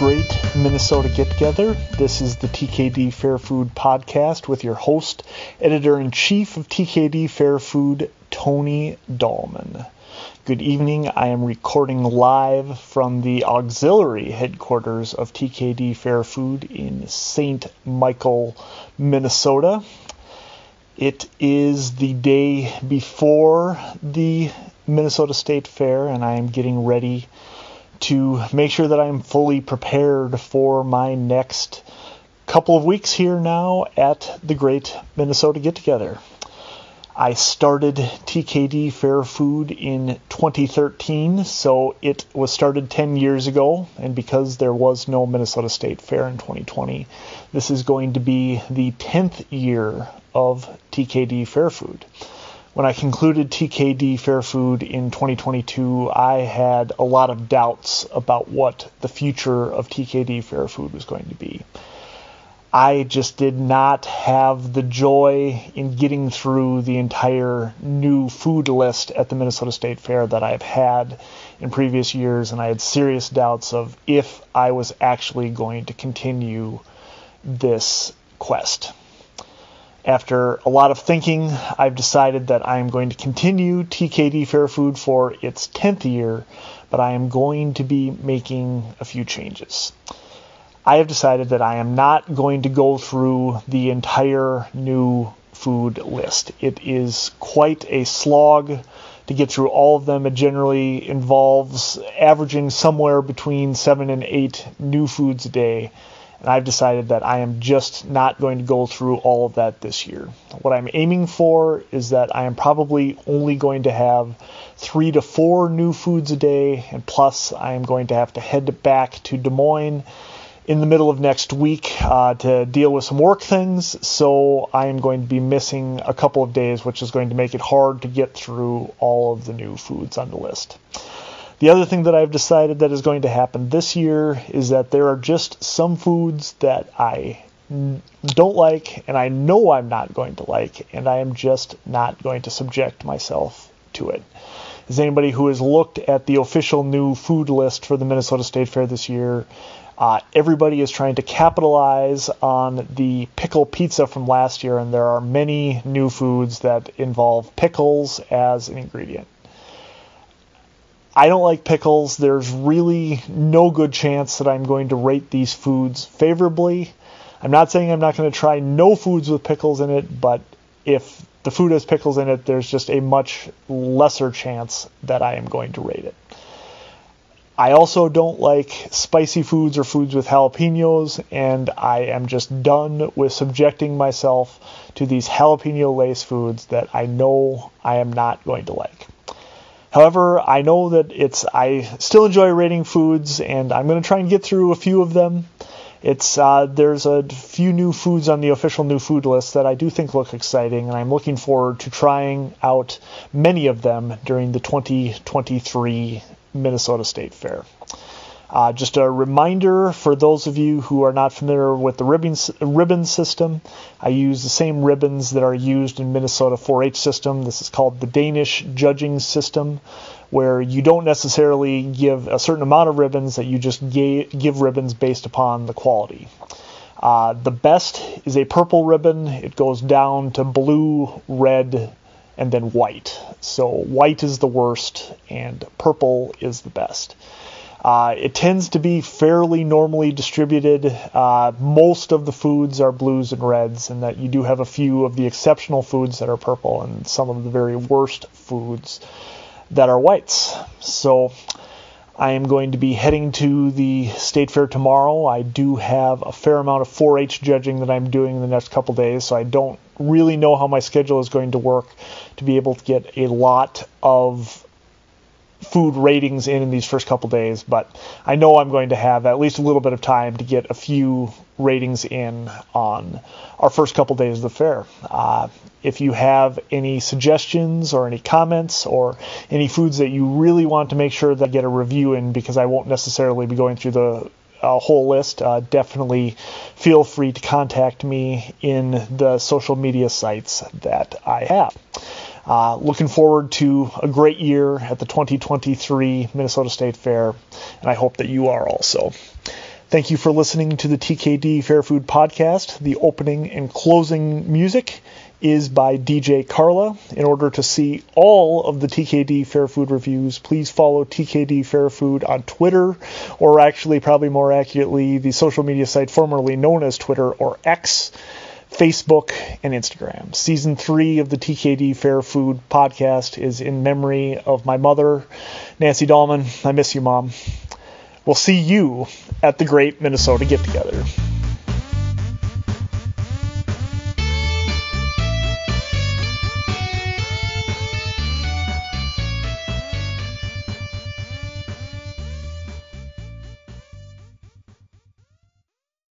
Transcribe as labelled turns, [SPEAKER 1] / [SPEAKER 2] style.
[SPEAKER 1] great Minnesota get together. This is the TKD Fair Food Podcast with your host, editor in chief of TKD Fair Food, Tony Dahlman. Good evening. I am recording live from the auxiliary headquarters of TKD Fair Food in St. Michael, Minnesota. It is the day before the Minnesota State Fair, and I am getting ready to make sure that I'm fully prepared for my next couple of weeks here now at the Great Minnesota Get Together. I started TKD Fair Food in 2013, so it was started 10 years ago, and because there was no Minnesota State Fair in 2020, this is going to be the 10th year of TKD Fair Food. When I concluded TKD Fair Food in 2022, I had a lot of doubts about what the future of TKD Fair Food was going to be. I just did not have the joy in getting through the entire new food list at the Minnesota State Fair that I've had in previous years, and I had serious doubts of if I was actually going to continue this quest. After a lot of thinking, I've decided that I am going to continue TKD Fair Food for its 10th year, but I am going to be making a few changes. I have decided that I am not going to go through the entire new food list. It is quite a slog to get through all of them. It generally involves averaging somewhere between seven and eight new foods a day. And I've decided that I am just not going to go through all of that this year. What I'm aiming for is that I am probably only going to have three to four new foods a day, and plus I am going to have to head back to Des Moines in the middle of next week uh, to deal with some work things. So I am going to be missing a couple of days, which is going to make it hard to get through all of the new foods on the list. The other thing that I've decided that is going to happen this year is that there are just some foods that I don't like and I know I'm not going to like, and I am just not going to subject myself to it. As anybody who has looked at the official new food list for the Minnesota State Fair this year, uh, everybody is trying to capitalize on the pickle pizza from last year, and there are many new foods that involve pickles as an ingredient. I don't like pickles. There's really no good chance that I'm going to rate these foods favorably. I'm not saying I'm not going to try no foods with pickles in it, but if the food has pickles in it, there's just a much lesser chance that I am going to rate it. I also don't like spicy foods or foods with jalapenos, and I am just done with subjecting myself to these jalapeno lace foods that I know I am not going to like. However, I know that it's I still enjoy rating foods, and I'm going to try and get through a few of them. It's uh, there's a few new foods on the official new food list that I do think look exciting, and I'm looking forward to trying out many of them during the 2023 Minnesota State Fair. Uh, just a reminder for those of you who are not familiar with the ribbon, ribbon system, I use the same ribbons that are used in Minnesota 4-H system. This is called the Danish judging system, where you don't necessarily give a certain amount of ribbons, that you just give ribbons based upon the quality. Uh, the best is a purple ribbon. It goes down to blue, red, and then white. So white is the worst, and purple is the best. Uh, it tends to be fairly normally distributed. Uh, most of the foods are blues and reds, and that you do have a few of the exceptional foods that are purple, and some of the very worst foods that are whites. So I am going to be heading to the state fair tomorrow. I do have a fair amount of 4-H judging that I'm doing in the next couple days, so I don't really know how my schedule is going to work to be able to get a lot of food ratings in in these first couple days, but I know I'm going to have at least a little bit of time to get a few ratings in on our first couple days of the fair. Uh, if you have any suggestions or any comments or any foods that you really want to make sure that I get a review in, because I won't necessarily be going through the uh, whole list, uh, definitely feel free to contact me in the social media sites that I have. Uh, looking forward to a great year at the 2023 Minnesota State Fair, and I hope that you are also. Thank you for listening to the TKD Fair Food Podcast. The opening and closing music is by DJ Carla. In order to see all of the TKD Fair Food reviews, please follow TKD Fair Food on Twitter, or actually, probably more accurately, the social media site formerly known as Twitter or X. Facebook, and Instagram. Season three of the TKD Fair Food podcast is in memory of my mother, Nancy Dahlman. I miss you, Mom. We'll see you at the Great Minnesota Get Together.